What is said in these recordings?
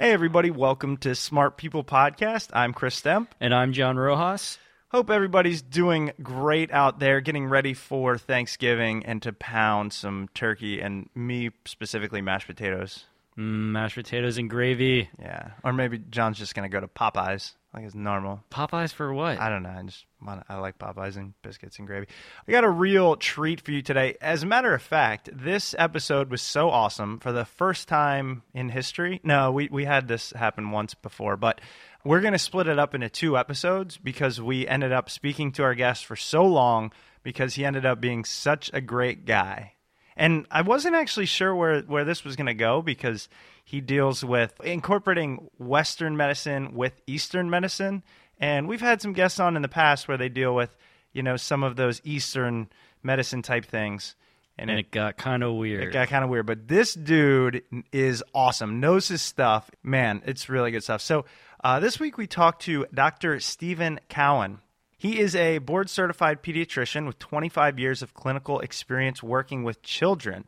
Hey, everybody, welcome to Smart People Podcast. I'm Chris Stemp. And I'm John Rojas. Hope everybody's doing great out there, getting ready for Thanksgiving and to pound some turkey and me specifically mashed potatoes. Mm, mashed potatoes and gravy. Yeah. Or maybe John's just going to go to Popeyes like it's normal. Popeyes for what? I don't know. I just want I like Popeyes and biscuits and gravy. I got a real treat for you today. As a matter of fact, this episode was so awesome for the first time in history. No, we we had this happen once before, but we're going to split it up into two episodes because we ended up speaking to our guest for so long because he ended up being such a great guy. And I wasn't actually sure where where this was going to go because he deals with incorporating Western medicine with Eastern medicine. And we've had some guests on in the past where they deal with, you know, some of those Eastern medicine type things. And, and it, it, got kind of weird. It got kind of weird. But this dude is awesome, knows his stuff. Man, it's really good stuff. So uh, this week we talked to Dr. Stephen Cowan. He is a board certified pediatrician with 25 years of clinical experience working with children.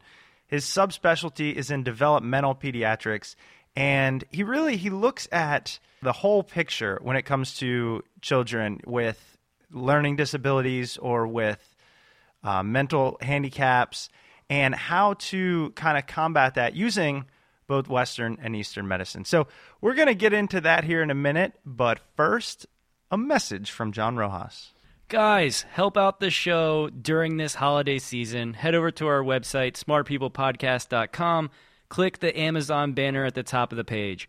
His subspecialty is in developmental pediatrics, and he really he looks at the whole picture when it comes to children with learning disabilities or with uh, mental handicaps and how to kind of combat that using both Western and Eastern medicine. So we're going to get into that here in a minute, but first, a message from John Rojas. Guys, help out the show during this holiday season. Head over to our website, smartpeoplepodcast.com. Click the Amazon banner at the top of the page.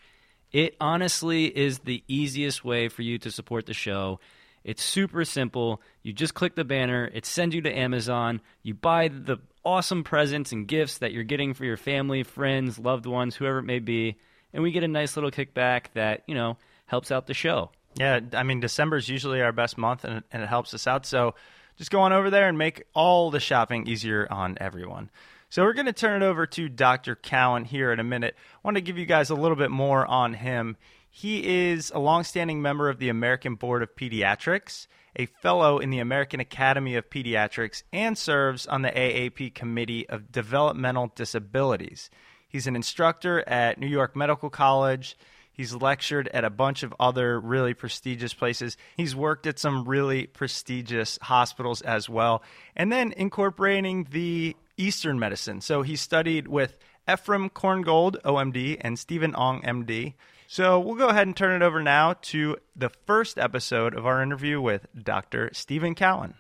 It honestly is the easiest way for you to support the show. It's super simple. You just click the banner, it sends you to Amazon. You buy the awesome presents and gifts that you're getting for your family, friends, loved ones, whoever it may be, and we get a nice little kickback that, you know, helps out the show. Yeah, I mean December is usually our best month, and, and it helps us out. So just go on over there and make all the shopping easier on everyone. So we're going to turn it over to Dr. Cowan here in a minute. I want to give you guys a little bit more on him. He is a longstanding member of the American Board of Pediatrics, a fellow in the American Academy of Pediatrics, and serves on the AAP Committee of Developmental Disabilities. He's an instructor at New York Medical College He's lectured at a bunch of other really prestigious places. He's worked at some really prestigious hospitals as well. And then incorporating the Eastern medicine. So he studied with Efrem Korngold, OMD, and Stephen Ong, MD. So we'll go ahead and turn it over now to the first episode of our interview with Dr. Stephen Cowan.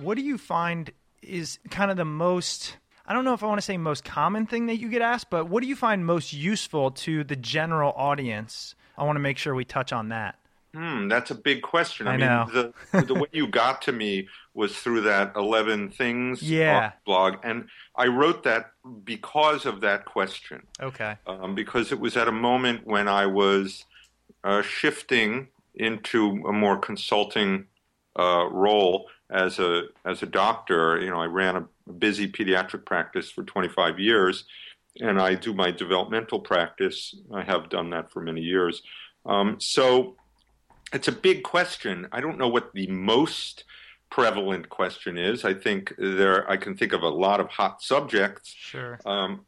What do you find is kind of the most I don't know if I want to say most common thing that you get asked, but what do you find most useful to the general audience? I want to make sure we touch on that. Hmm, that's a big question. I I, know. mean, the the way you got to me was through that eleven things Yeah. blog, and I wrote that because of that question. Okay. um, because it was at a moment when I was uh, shifting into a more consulting uh, role as a as a doctor. You know, I ran a busy pediatric practice for 25 years, and I do my developmental practice. I have done that for many years. Um, so it's a big question. I don't know what the most prevalent question is. I think there I can think of a lot of hot subjects. Sure. Um,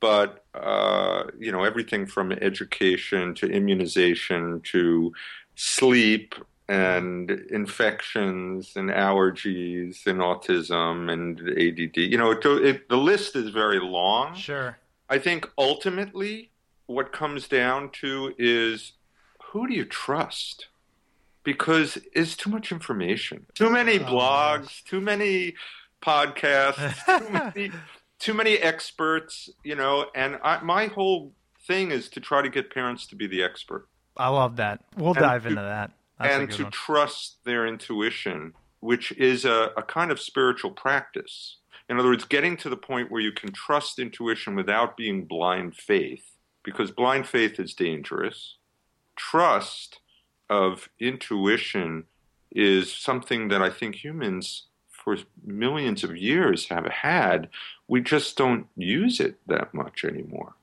but uh, you know everything from education to immunization to sleep and infections and allergies and autism and ADD. You know, it, it, the list is very long. Sure. I think ultimately what comes down to is who do you trust? Because it's too much information, too many oh, blogs, too many podcasts, too many, too many experts, you know. And I, my whole thing is to try to get parents to be the expert I love that. We'll And dive to- into that. That's and to one. trust their intuition, which is a, a kind of spiritual practice. In other words, getting to the point where you can trust intuition without being blind faith, because blind faith is dangerous. Trust of intuition is something that I think humans for millions of years have had. We just don't use it that much anymore.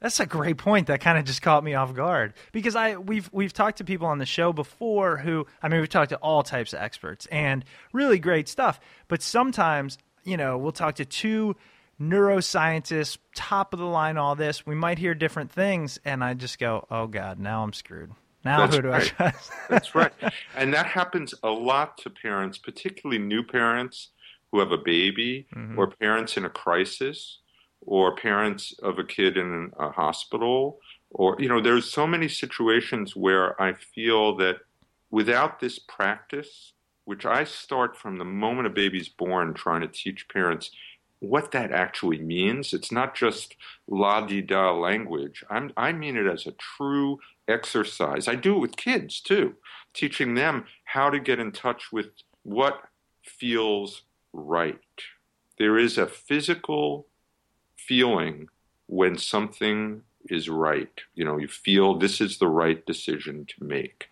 That's a great point. That kind of just caught me off guard because I we've we've talked to people on the show before who I mean we've talked to all types of experts and really great stuff. But sometimes you know we'll talk to two neuroscientists, top of the line, all this. We might hear different things, and I just go, oh god, now I'm screwed. Now That's who do right. I trust? That's right. And that happens a lot to parents, particularly new parents who have a baby mm-hmm. or parents in a crisis or parents of a kid in a hospital or you know there's so many situations where I feel that without this practice which I start from the moment a baby's born trying to teach parents what that actually means. It's not just la di da language. I'm, I mean it as a true exercise. I do it with kids too, teaching them how to get in touch with what feels right. There is a physical feeling when something is right. You know, you feel this is the right decision to make.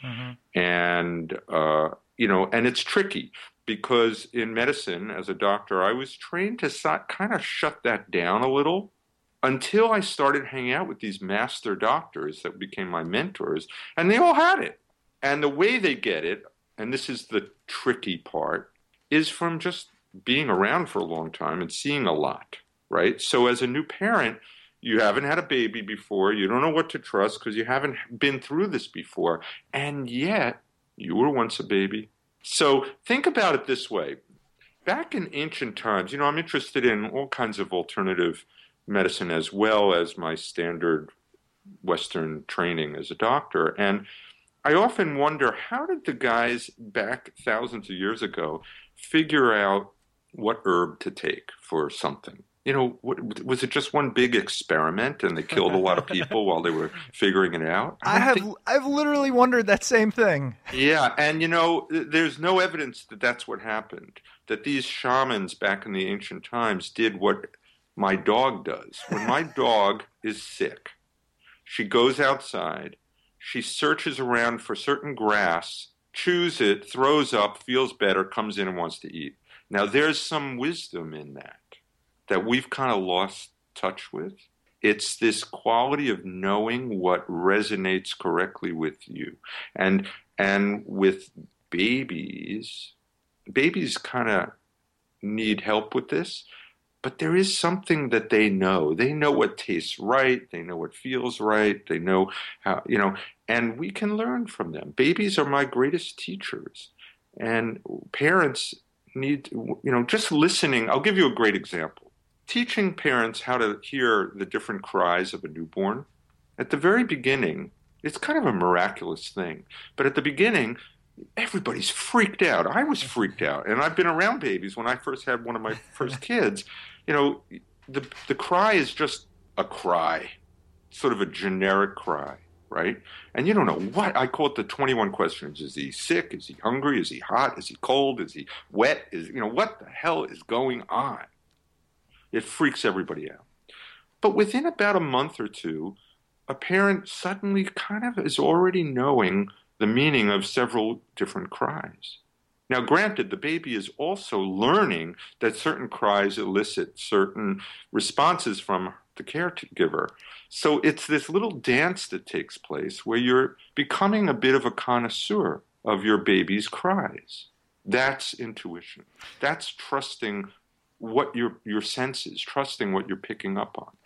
And, uh, you know, and it's tricky because in medicine, as a doctor, I was trained to so- kind of shut that down a little until I started hanging out with these master doctors that became my mentors, and they all had it. And the way they get it, and this is the tricky part, is from just being around for a long time and seeing a lot, right? So as a new parent, you haven't had a baby before, you don't know what to trust because you haven't been through this before, and yet you were once a baby. So think about it this way. Back in ancient times, you know, I'm interested in all kinds of alternative medicine as well as my standard Western training as a doctor. And I often wonder how did the guys back thousands of years ago figure out what herb to take for something? You know, what, was it just one big experiment and they killed a lot of people while they were figuring it out? I don't have think- I've literally wondered that same thing. yeah, and you know, there's no evidence that that's what happened. That these shamans back in the ancient times did what my dog does. When my dog is sick, she goes outside, she searches around for certain grass, chews it, throws up, feels better, comes in and wants to eat. Now, there's some wisdom in that that we've kind of lost touch with. It's this quality of knowing what resonates correctly with you. And and with babies, babies kind of need help with this, but there is something that they know. They know what tastes right, they know what feels right, they know how, you know, and we can learn from them. Babies are my greatest teachers. And parents need, you know, just listening. I'll give you a great example. Teaching parents how to hear the different cries of a newborn. At the very beginning, it's kind of a miraculous thing. But at the beginning, everybody's freaked out. I was freaked out. And I've been around babies when I first had one of my first kids. You know, the, the cry is just a cry, sort of a generic cry, right? And you don't know what I call it the 21 questions. Is he sick? Is he hungry? Is he hot? Is he cold? Is he wet? Is, you know, what the hell is going on? It freaks everybody out. But within about a month or two, a parent suddenly kind of is already knowing the meaning of several different cries. Now, granted, the baby is also learning that certain cries elicit certain responses from the caregiver. So it's this little dance that takes place where you're becoming a bit of a connoisseur of your baby's cries. That's intuition. That's trusting what your your senses, trusting what you're picking up on.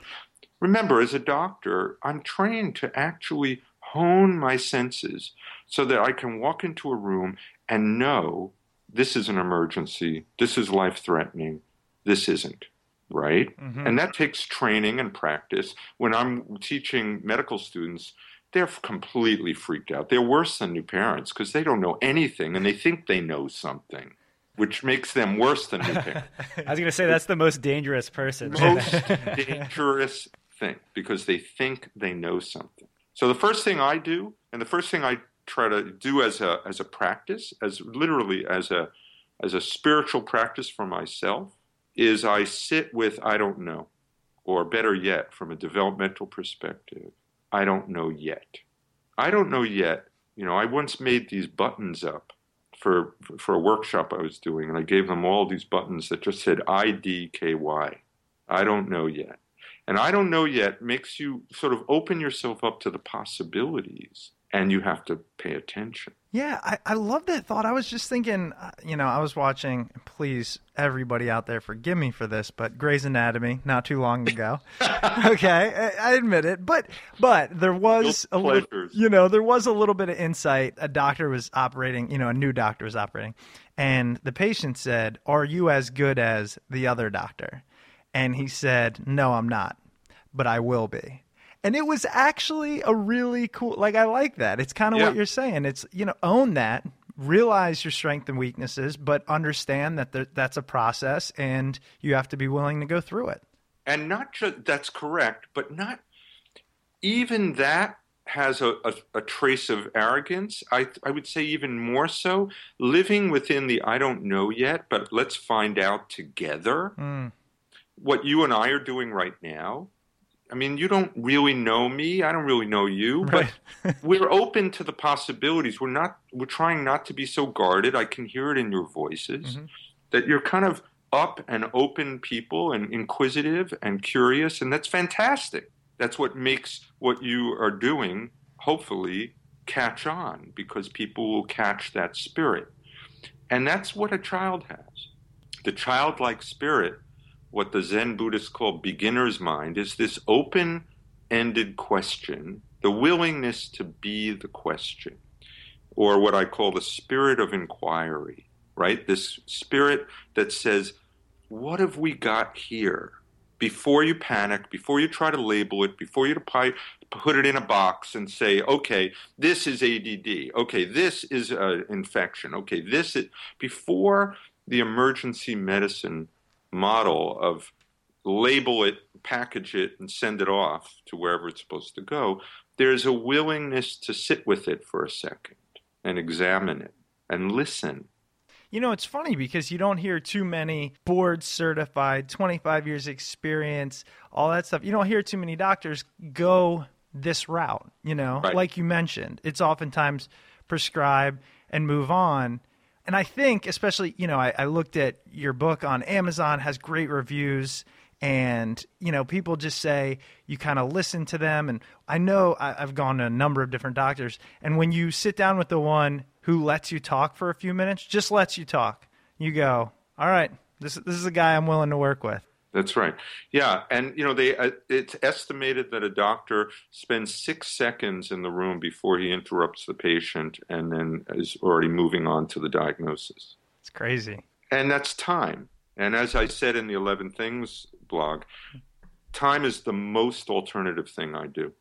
Remember, as a doctor, I'm trained to actually hone my senses so that I can walk into a room and know this is an emergency, this is life threatening, this isn't. Right? Mm-hmm. And that takes training and practice. When I'm teaching medical students, they're completely freaked out. They're worse than new parents because they don't know anything and they think they know something, which makes them worse than new parents. I was going to say that's the most dangerous person. Most dangerous thing because they think they know something. So the first thing I do, and the first thing I try to do as a as a practice, as literally as a as a spiritual practice for myself, is I sit with I don't know, or better yet, from a developmental perspective, I don't know yet. I don't know yet. You know, I once made these buttons up for for a workshop I was doing, and I gave them all these buttons that just said I D K Y. I don't know yet. And I don't know yet makes you sort of open yourself up to the possibilities and you have to pay attention. Yeah, I, I love that thought. I was just thinking, uh, you know, I was watching, please, everybody out there, forgive me for this, but Grey's Anatomy not too long ago. okay, I, I, admit it. But but there was a little, you know, there was a little bit of insight. A doctor was operating, you know, a new doctor was operating, and the patient said, Are you as good as the other doctor? And he said, No, I'm not, but I will be. And it was actually a really cool, like, I like that. It's kind of yeah. what you're saying. It's, you know, own that, realize your strengths and weaknesses, but understand that there, that's a process and you have to be willing to go through it. And not just, that's correct, but not even that has a, a, a, trace of arrogance. I, I would say even more so, living within the I don't know yet, but let's find out together. Mm what you and I are doing right now. I mean, you don't really know me. I don't really know you, right. but we're open to the possibilities. We're not. We're trying not to be so guarded. I can hear it in your voices mm-hmm. that you're kind of up and open people and inquisitive and curious, and that's fantastic. That's what makes what you are doing, hopefully, catch on because people will catch that spirit. And that's what a child has. The childlike spirit what the Zen Buddhists call beginner's mind is this open ended question, the willingness to be the question, or what I call the spirit of inquiry, right? This spirit that says, What have we got here? Before you panic, before you try to label it, before you put it in a box and say, okay, this is ADD. Okay, this is an infection. Okay, this is, before the emergency medicine model of label it, package it, and send it off to wherever it's supposed to go, there's a willingness to sit with it for a second and examine it and listen. You know, it's funny because you don't hear too many board certified, 25 years experience, all that stuff. You don't hear too many doctors go this route, you know, right. like you mentioned. It's oftentimes prescribe and move on. And I think, especially, you know, I, I looked at your book on Amazon, has great reviews and you know people just say you kind of listen to them. And i know i've gone to a number of different doctors and when you sit down with the one who lets you talk for a few minutes just lets you talk. You go all right this, this is a guy i'm willing to work with That's right. Yeah, and you know they uh, it's estimated that a doctor spends 6 seconds in the room before he interrupts the patient and then is already moving on to the diagnosis. It's crazy. And that's time. And as I said in the 11 things blog, time is the most alternative thing I do.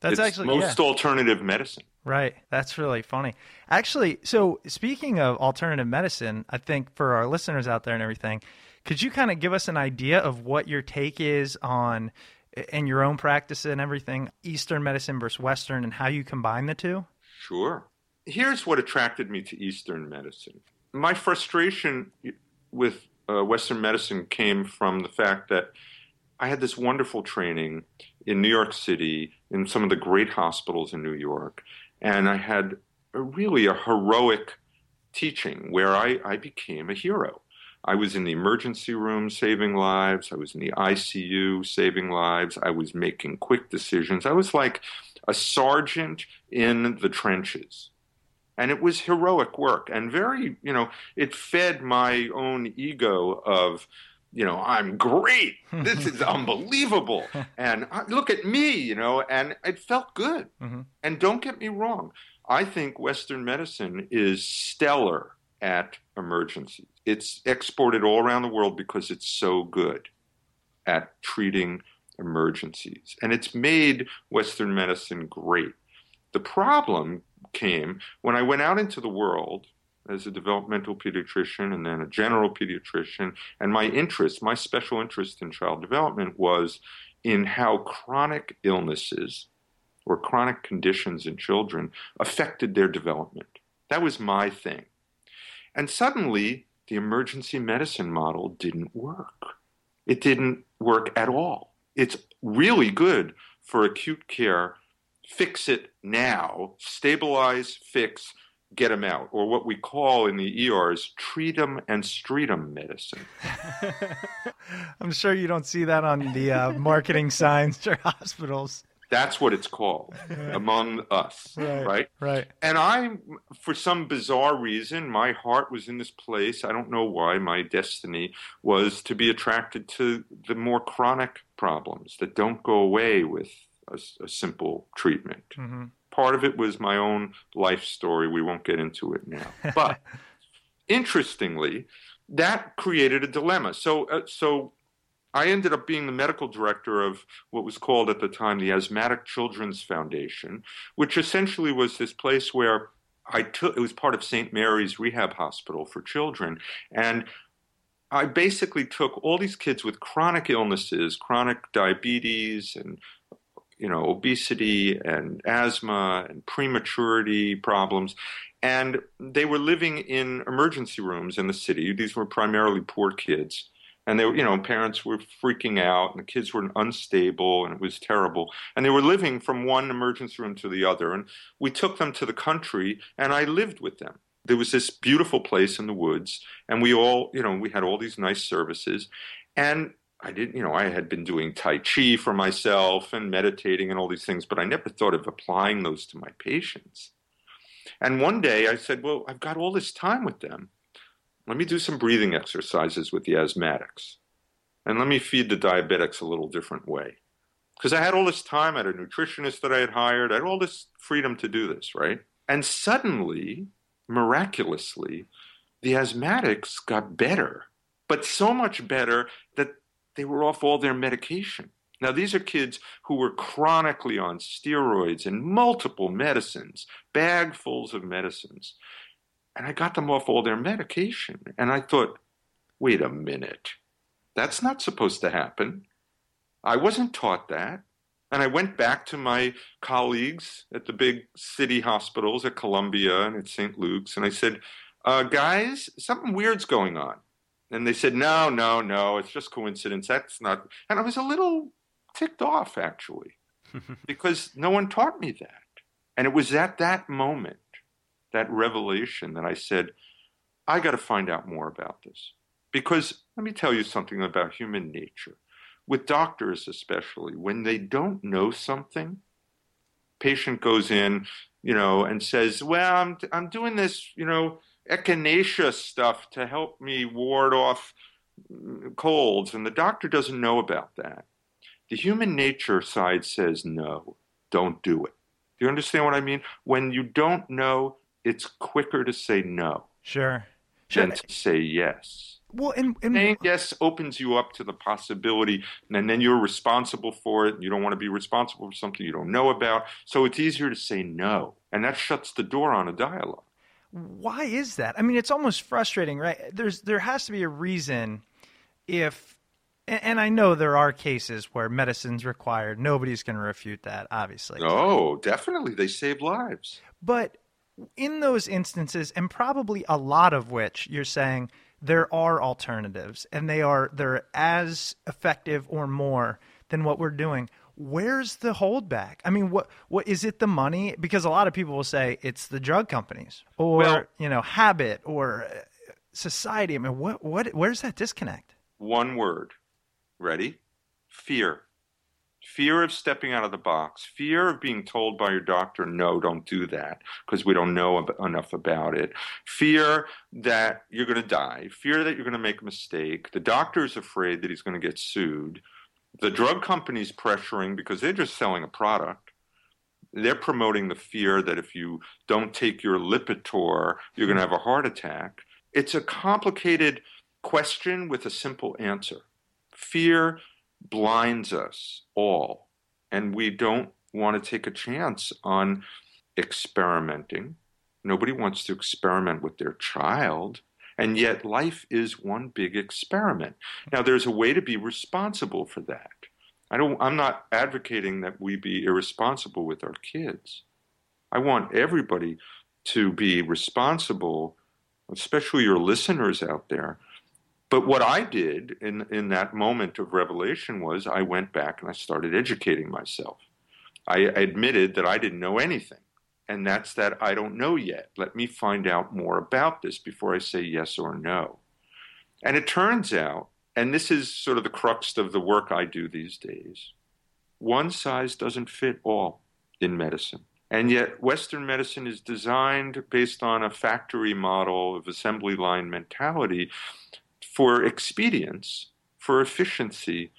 That's it's actually most yeah. alternative medicine. Right. That's really funny. Actually, so speaking of alternative medicine, I think for our listeners out there and everything, could you kind of give us an idea of what your take is on in your own practice and everything, Eastern medicine versus Western and how you combine the two? Sure. Here's what attracted me to Eastern medicine. My frustration with uh, Western medicine came from the fact that I had this wonderful training in New York City in some of the great hospitals in New York, and I had a, really a heroic teaching where I, I became a hero. I was in the emergency room saving lives. I was in the ICU saving lives. I was making quick decisions. I was like a sergeant in the trenches. And it was heroic work and very, you know, it fed my own ego of, you know, I'm great. This is unbelievable. And I, look at me, you know, and it felt good. Mm-hmm. And don't get me wrong, I think Western medicine is stellar at emergencies. It's exported all around the world because it's so good at treating emergencies. And it's made Western medicine great. The problem came when I went out into the world as a developmental pediatrician and then a general pediatrician. And my interest, my special interest in child development was in how chronic illnesses or chronic conditions in children affected their development. That was my thing. And suddenly, the emergency medicine model didn't work. It didn't work at all. It's really good for acute care. Fix it now, stabilize, fix, get them out, or what we call in the ERs treat them and street them medicine. I'm sure you don't see that on the uh, marketing signs for hospitals. That's what it's called among us, Right. right? Right. And I, for some bizarre reason, my heart was in this place. I don't know why. My destiny was to be attracted to the more chronic problems that don't go away with a, a simple treatment. hmm Part of it was my own life story. We won't get into it now. But interestingly, that created a dilemma. So, uh, so I ended up being the medical director of what was called at the time the Asthmatic Children's Foundation, which essentially was this place where I took it was part of St. Mary's Rehab Hospital for children and I basically took all these kids with chronic illnesses, chronic diabetes and you know obesity and asthma and prematurity problems and they were living in emergency rooms in the city. These were primarily poor kids and they were, you know, parents were freaking out, and the kids were unstable, and it was terrible. And they were living from one emergency room to the other. And we took them to the country, and I lived with them. There was this beautiful place in the woods, and we all, you know, we had all these nice services, and I didn't, you know, I had been doing Tai Chi for myself and meditating and all these things, but I never thought of applying those to my patients. And one day I said, well, I've got all this time with them let me do some breathing exercises with the asthmatics. And let me feed the diabetics a little different way. Because I had all this time, I had a nutritionist that I had hired, I had all this freedom to do this, right? And suddenly, miraculously, the asthmatics got better, but so much better that they were off all their medication. Now, these are kids who were chronically on steroids and multiple medicines, bagfuls of medicines and I got them off all their medication. And I thought, wait a minute, that's not supposed to happen. I wasn't taught that. And I went back to my colleagues at the big city hospitals at Columbia and at St. Luke's, and I said, uh, guys, something weird's going on. And they said, no, no, no, it's just coincidence. That's not. And I was a little ticked off, actually, because no one taught me that. And it was at that moment that revelation that I said, I got to find out more about this. Because let me tell you something about human nature. With doctors, especially, when they don't know something, patient goes in, you know, and says, "Well, I'm I'm doing this, you know, echinacea stuff to help me ward off colds, and the doctor doesn't know about that. The human nature side says no, don't do it. Do you understand what I mean? When you don't know, it's quicker to say no Sure. Sure. than to say yes. Well, and, and Saying yes opens you up to the possibility, and then you're responsible for it. You don't want to be responsible for something you don't know about. So it's easier to say no, and that shuts the door on a dialogue. why is that? I mean, it's almost frustrating, right? There's there has to be a reason if and and I know there are cases where medicine's required. Nobody's going to refute that, obviously. Oh, definitely, they save lives. But in those instances, and probably a lot of which you're saying there are alternatives and they are they're as effective or more than what we're doing. Where's the holdback? I mean, what what is it the money? Because a lot of people will say it's the drug companies or Well- you know habit or uh, society. I mean, what what where's that disconnect? One word. Ready? Fear. Fear of stepping out of the box. Fear of being told by your doctor, no, don't do that because we don't know ab- enough about it. Fear that you're going to die. Fear that you're going to make a mistake. The doctor is afraid that he's going to get sued. The drug company's pressuring because they're just selling a product. They're promoting the fear that if you don't take your Lipitor, you're going to have a heart attack. It's a complicated question with a simple answer. Fear blinds us all, and we don't want to take a chance on experimenting. Nobody wants to experiment with their child, and yet life is one big experiment. Now, there's a way to be responsible for that. I don't, I'm not advocating that we be irresponsible with our kids. I want everybody to be responsible, especially your listeners out there. But what I did in, in that moment of revelation was I went back and I started educating myself. I admitted that I didn't know anything. And that's that I don't know yet. Let me find out more about this before I say yes or no. And it turns out, and this is sort of the crux of the work I do these days, one size doesn't fit all in medicine. And yet, Western medicine is designed based on a factory model of assembly line mentality for expedience, for efficiency,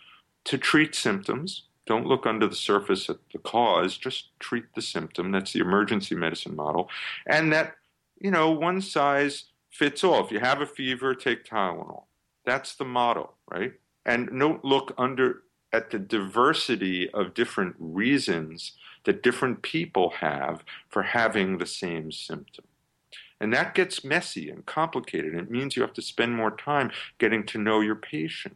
to treat symptoms. Don't look under the surface at the cause, just treat the symptom. That's the emergency medicine model. And that, you know, one size fits all. If you have a fever, take Tylenol. That's the model, right? And don't look under at the diversity of different reasons that different people have for having the same symptom. And that gets messy and complicated. It means you have to spend more time getting to know your patient.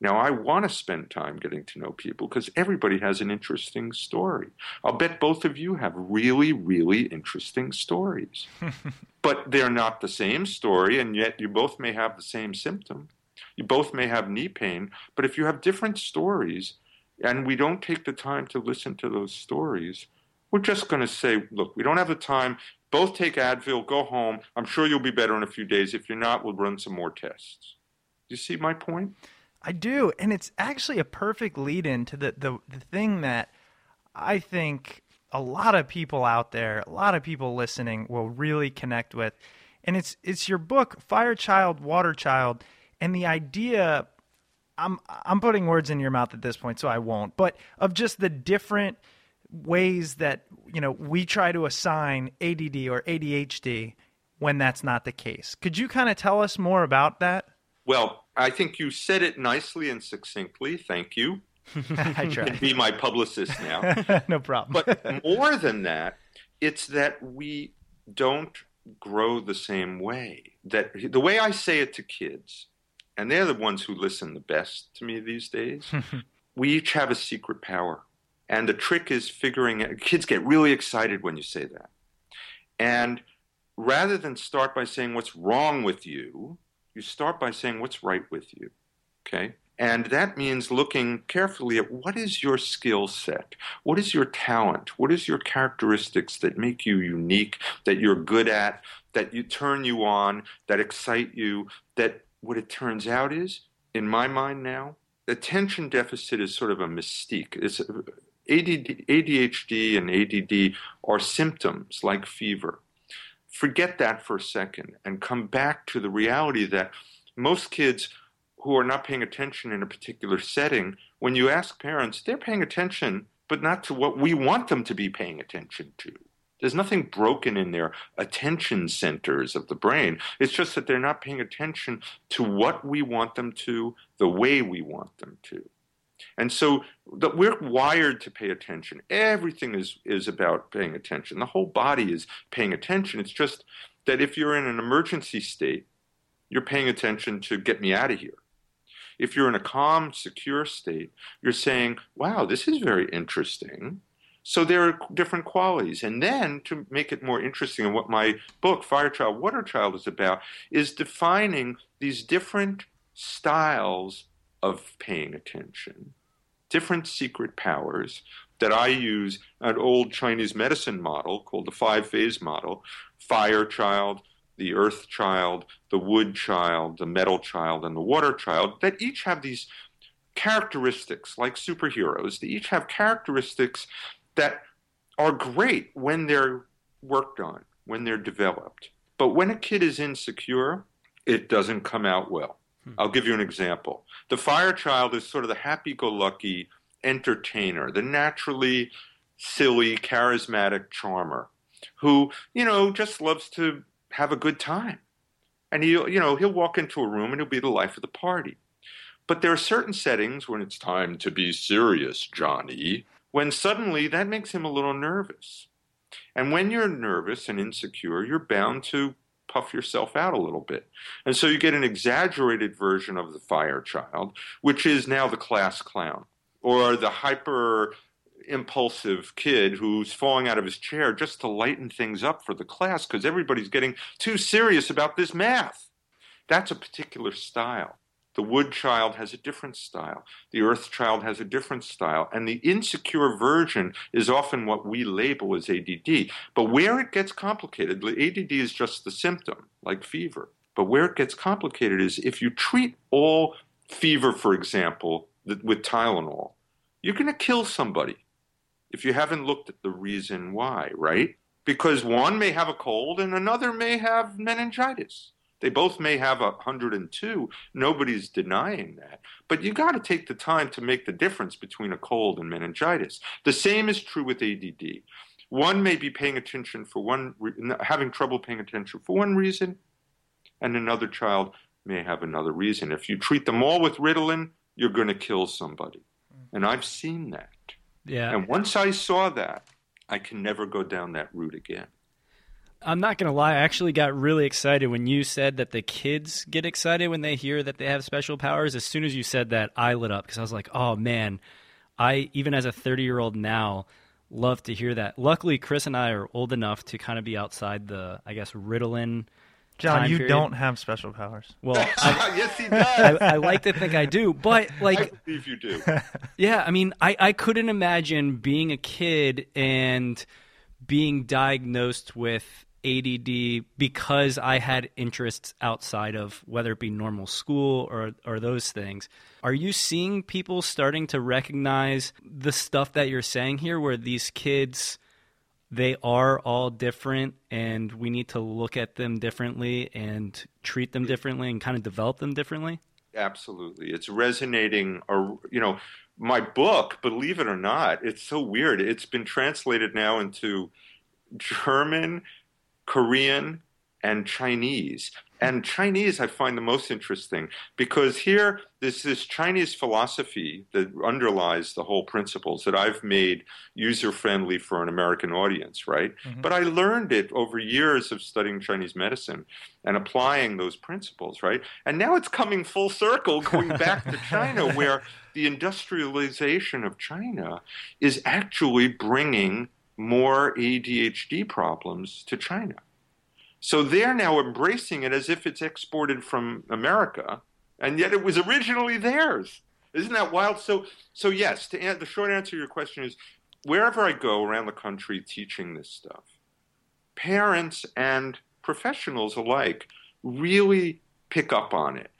Now, I want to spend time getting to know people because everybody has an interesting story. I'll bet both of you have really, really interesting stories. but they're not the same story, and yet you both may have the same symptom. You both may have knee pain, but if you have different stories and we don't take the time to listen to those stories, we're just going to say, look, we don't have the time. Both take Advil, go home. I'm sure you'll be better in a few days. If you're not, we'll run some more tests. Do you see my point? I do, and it's actually a perfect lead in to the, the the thing that I think a lot of people out there, a lot of people listening will really connect with. And it's it's your book, Fire Child, Water Child, and the idea I'm I'm putting words in your mouth at this point, so I won't, but of just the different ways that, you know, we try to assign ADD or ADHD when that's not the case. Could you kind of tell us more about that? Well, I think you said it nicely and succinctly. Thank you. I You try. can be my publicist now. no problem. But more than that, it's that we don't grow the same way. That the way I say it to kids, and they're the ones who listen the best to me these days. we each have a secret power, and the trick is figuring. out Kids get really excited when you say that, and rather than start by saying what's wrong with you, you start by saying what's right with you. Okay? And that means looking carefully at what is your skill set? What is your talent? What is your characteristics that make you unique, that you're good at, that you turn you on, that excite you, that what it turns out is, in my mind now, attention deficit is sort of a mystique. It's ADD, ADHD and ADD are symptoms like fever. Forget that for a second and come back to the reality that most kids who are not paying attention in a particular setting, when you ask parents, they're paying attention, but not to what we want them to be paying attention to. There's nothing broken in their attention centers of the brain. It's just that they're not paying attention to what we want them to, the way we want them to. And so that we're wired to pay attention. Everything is, is about paying attention. The whole body is paying attention. It's just that if you're in an emergency state, you're paying attention to get me out of here. If you're in a calm, secure state, you're saying, wow, this is very interesting. So there are different qualities. And then to make it more interesting, and what my book, Fire Child, Water Child, is about, is defining these different styles of paying attention, different secret powers that I use an old Chinese medicine model called the five phase model fire child, the earth child, the wood child, the metal child, and the water child that each have these characteristics like superheroes. They each have characteristics that are great when they're worked on, when they're developed. But when a kid is insecure, it doesn't come out well. Hmm. I'll give you an example. The fire child is sort of the happy go lucky entertainer, the naturally silly, charismatic charmer who, you know, just loves to have a good time. And he'll, you know, he'll walk into a room and he'll be the life of the party. But there are certain settings when it's time to be serious, Johnny, when suddenly that makes him a little nervous. And when you're nervous and insecure, you're bound to puff yourself out a little bit. And so you get an exaggerated version of the fire child, which is now the class clown, or the hyper impulsive kid who's falling out of his chair just to lighten things up for the class because everybody's getting too serious about this math. That's a particular style. The wood child has a different style. The earth child has a different style. And the insecure version is often what we label as ADD. But where it gets complicated, ADD is just the symptom, like fever. But where it gets complicated is if you treat all fever, for example, with Tylenol, you're going to kill somebody if you haven't looked at the reason why, right? Because one may have a cold and another may have meningitis. They both may have a 102. Nobody's denying that. But you got to take the time to make the difference between a cold and meningitis. The same is true with ADD. One may be paying attention for one, having trouble paying attention for one reason, and another child may have another reason. If you treat them all with Ritalin, you're going to kill somebody. Mm. And I've seen that. Yeah. And once I saw that, I can never go down that route again. I'm not going to lie. I actually got really excited when you said that the kids get excited when they hear that they have special powers. As soon as you said that, I lit up because I was like, oh man, I, even as a 30 year old now, love to hear that. Luckily, Chris and I are old enough to kind of be outside the, I guess, Ritalin. John, you period. don't have special powers. Well, I, yes, he does. I, I, like to think I do, but like, I believe you do. yeah, I mean, I, I couldn't imagine being a kid and being diagnosed with ADD because I had interests outside of whether it be normal school or or those things. Are you seeing people starting to recognize the stuff that you're saying here where these kids they are all different and we need to look at them differently and treat them differently and kind of develop them differently? Absolutely. It's resonating or you know, my book, believe it or not, it's so weird. It's been translated now into German, Korean, and Chinese. And Chinese I find the most interesting because here there's this Chinese philosophy that underlies the whole principles that I've made user friendly for an American audience, right? Mm-hmm. But I learned it over years of studying Chinese medicine and applying those principles, right? And now it's coming full circle, going back to China, where the industrialization of China is actually bringing more ADHD problems to China. So they're now embracing it as if it's exported from America, and yet it was originally theirs. Isn't that wild? So, so yes. To the short answer to your question is, wherever I go around the country teaching this stuff, parents and professionals alike really pick up on it,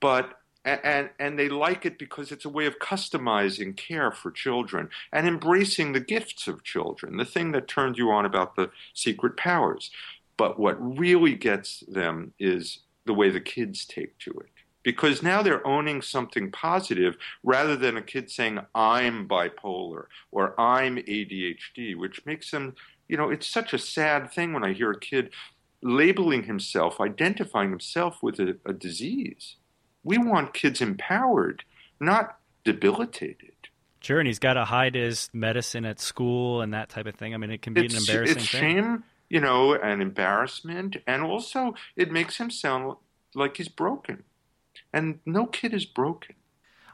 but and and they like it because it's a way of customizing care for children and embracing the gifts of children, the thing that turned you on about the secret powers. But what really gets them is the way the kids take to it. because now they're owning something positive rather than a kid saying, I'm bipolar or I'm ADHD, which makes them, you know, it's such a sad thing when I hear a kid labeling himself, identifying himself with a, a disease. We want kids empowered, not debilitated. Sure, and he's got to hide his medicine at school and that type of thing. I mean, it can be it's, an embarrassing it's thing. shame, you know, and embarrassment, and also it makes him sound like he's broken, and no kid is broken.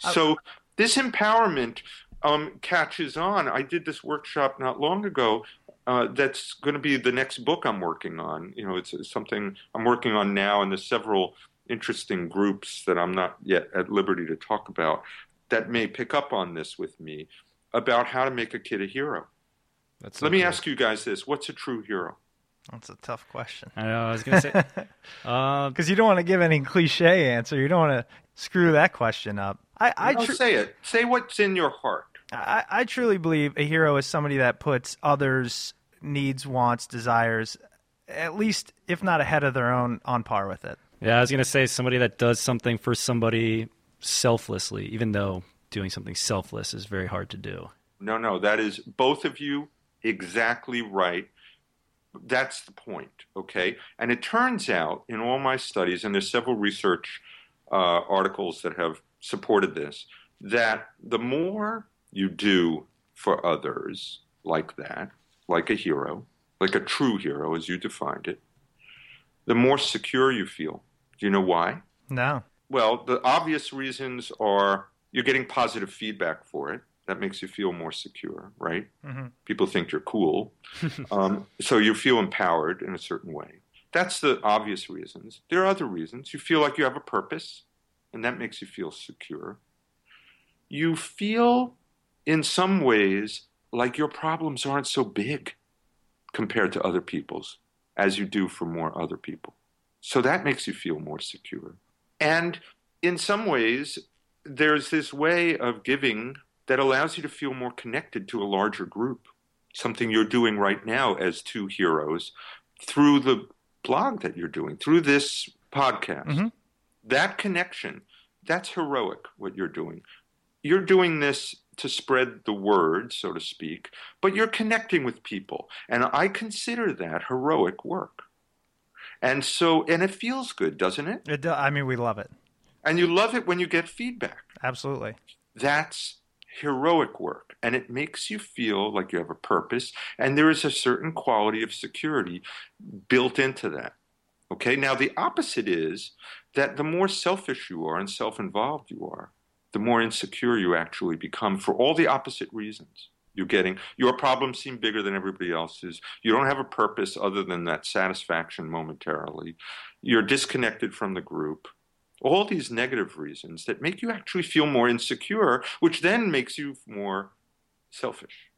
So this empowerment um, catches on. I did this workshop not long ago. Uh, that's going to be the next book I'm working on. You know, it's, it's something I'm working on now, and there's several interesting groups that I'm not yet at liberty to talk about that may pick up on this with me about how to make a kid a hero. That's Let me ask you guys this: What's a true hero? That's a tough question. I know. I was going to say. uh, Because you don't want to give any cliche answer. You don't want to screw that question up. I, I, No, tru- say it. Say what's in your heart. I, I truly believe a hero is somebody that puts others' needs, wants, desires, at least if not ahead of their own, on par with it. Yeah, I was going to say somebody that does something for somebody selflessly, even though doing something selfless is very hard to do. No, no, that is both of you exactly right. That's the point, okay? And it turns out in all my studies, and there's several research uh, articles that have supported this, that the more you do for others like that, like a hero, like a true hero as you defined it, the more secure you feel. Do you know why? No. Well, the obvious reasons are you're getting positive feedback for it. That makes you feel more secure, right? Mm-hmm. People think you're cool. um, so you feel empowered in a certain way. That's the obvious reasons. There are other reasons. You feel like you have a purpose, and that makes you feel secure. You feel, in some ways, like your problems aren't so big compared to other people's as you do for more other people. So that makes you feel more secure. And in some ways, there's this way of giving that allows you to feel more connected to a larger group, something you're doing right now as two heroes through the blog that you're doing, through this podcast. Mhm. That connection, that's heroic, what you're doing. You're doing this to spread the word, so to speak, but you're connecting with people. And I consider that heroic work. And so, and it feels good, doesn't it? It do, I mean, we love it. And you love it when you get feedback. Absolutely. That's heroic work. And it makes you feel like you have a purpose. And there is a certain quality of security built into that. Okay. Now, the opposite is that the more selfish you are and self involved you are, the more insecure you actually become for all the opposite reasons. You're getting your problems seem bigger than everybody else's. You don't have a purpose other than that satisfaction momentarily. You're disconnected from the group. All these negative reasons that make you actually feel more insecure, which then makes you more selfish.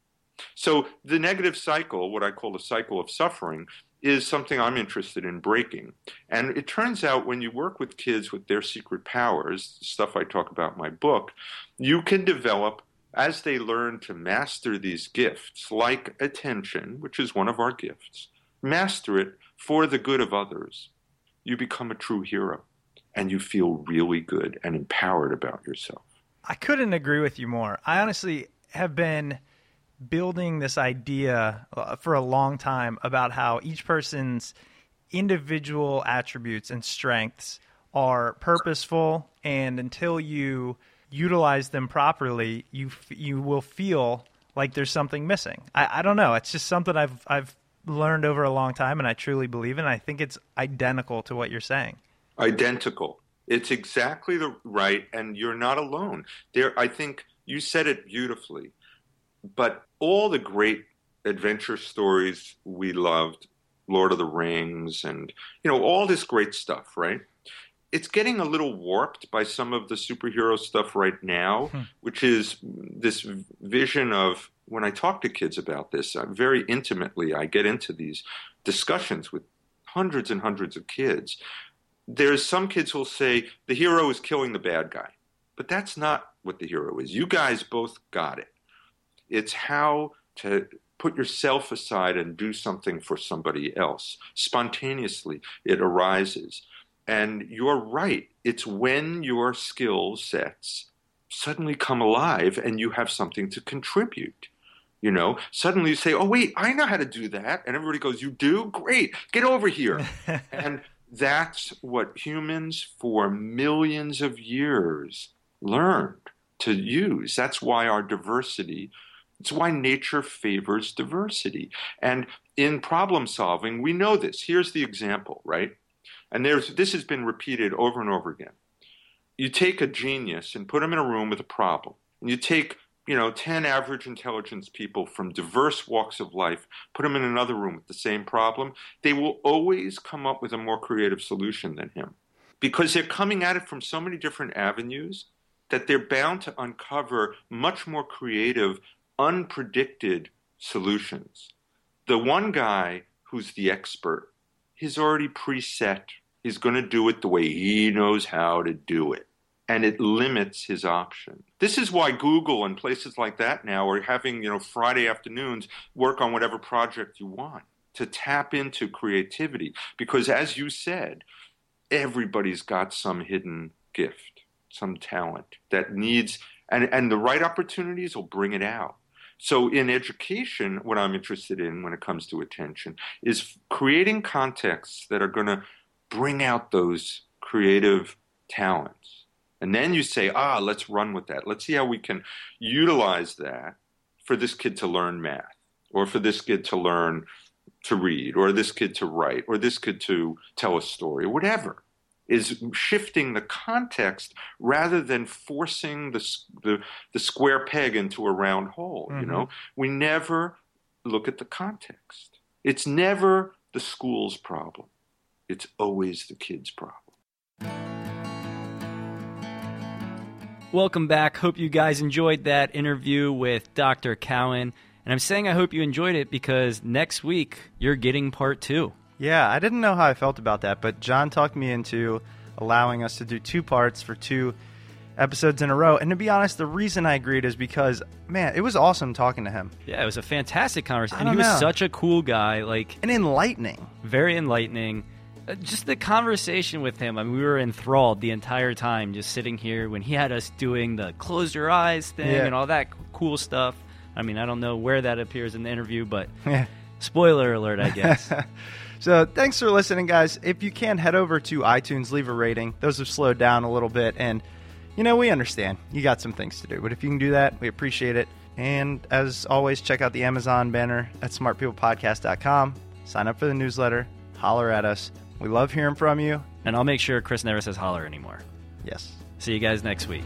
So the negative cycle, what I call the cycle of suffering, is something I'm interested in breaking. And it turns out when you work with kids with their secret powers, stuff I talk about in my book, you can develop as they learn to master these gifts, like attention, which is one of our gifts, master it for the good of others. You become a true hero and you feel really good and empowered about yourself. I couldn't agree with you more. I honestly have been building this idea uh, for a long time about how each person's individual attributes and strengths are purposeful and until you utilize them properly you f- you will feel like there's something missing I, I don't know it's just something I've I've learned over a long time and I truly believe in I think it's identical to what you're saying identical. It's exactly the right, and you're not alone. There, I think you said it beautifully. But all the great adventure stories we loved, Lord of the Rings, and you know all this great stuff, right? It's getting a little warped by some of the superhero stuff right now, which is this vision of when I talk to kids about this, uh, very intimately, I get into these discussions with hundreds and hundreds of kids there's some kids who'll say the hero is killing the bad guy. But that's not what the hero is. You guys both got it. It's how to put yourself aside and do something for somebody else. Spontaneously, it arises. And you're right. It's when your skill sets suddenly come alive and you have something to contribute. You know, suddenly you say, Oh, wait, I know how to do that. And everybody goes, You do? Great. Get over here. and that's what humans for millions of years learned to use. That's why our diversity, it's why nature favors diversity. And in problem solving, we know this. Here's the example, right? And there's this has been repeated over and over again. You take a genius and put him in a room with a problem. And you take, you know, 10 average intelligence people from diverse walks of life, put them in another room with the same problem, they will always come up with a more creative solution than him. Because they're coming at it from so many different avenues that they're bound to uncover much more creative, unpredicted solutions. The one guy who's the expert, he's already preset. He's going to do it the way he knows how to do it. And it limits his option. This is why Google and places like that now are having, you know, Friday afternoons work on whatever project you want to tap into creativity. Because as you said, everybody's got some hidden gift some talent that needs and, and the right opportunities will bring it out. So in education, what I'm interested in when it comes to attention is creating contexts that are going to bring out those creative talents. And then you say, ah, let's run with that. Let's see how we can utilize that for this kid to learn math or for this kid to learn to read or this kid to write or this kid to tell a story or whatever is shifting the context rather than forcing the, the, the square peg into a round hole. Mm-hmm. You know, we never look at the context. It's never the school's problem. It's always the kid's problem. Welcome back. Hope you guys enjoyed that interview with Dr. Cowan. And I'm saying I hope you enjoyed it because next week you're getting part two. Yeah, I didn't know how I felt about that, but John talked me into allowing us to do two parts for two episodes in a row. And to be honest, the reason I agreed is because, man, it was awesome talking to him. Yeah, it was a fantastic conversation. And he was know. such a cool guy, like and enlightening, very enlightening. Just the conversation with him. I mean, we were enthralled the entire time, just sitting here when he had us doing the close your eyes thing yeah. and all that cool stuff. I mean, I don't know where that appears in the interview, but yeah. spoiler alert, I guess. So thanks for listening, guys. If you can, head over to iTunes, leave a rating. Those have slowed down a little bit, and you know we understand you got some things to do, but if you can do that, we appreciate it. And as always, check out the Amazon banner at smartpeoplepodcast.com. Sign up for the newsletter. Holler at us. We love hearing from you. And I'll make sure Chris never says holler anymore. Yes. See you guys next week.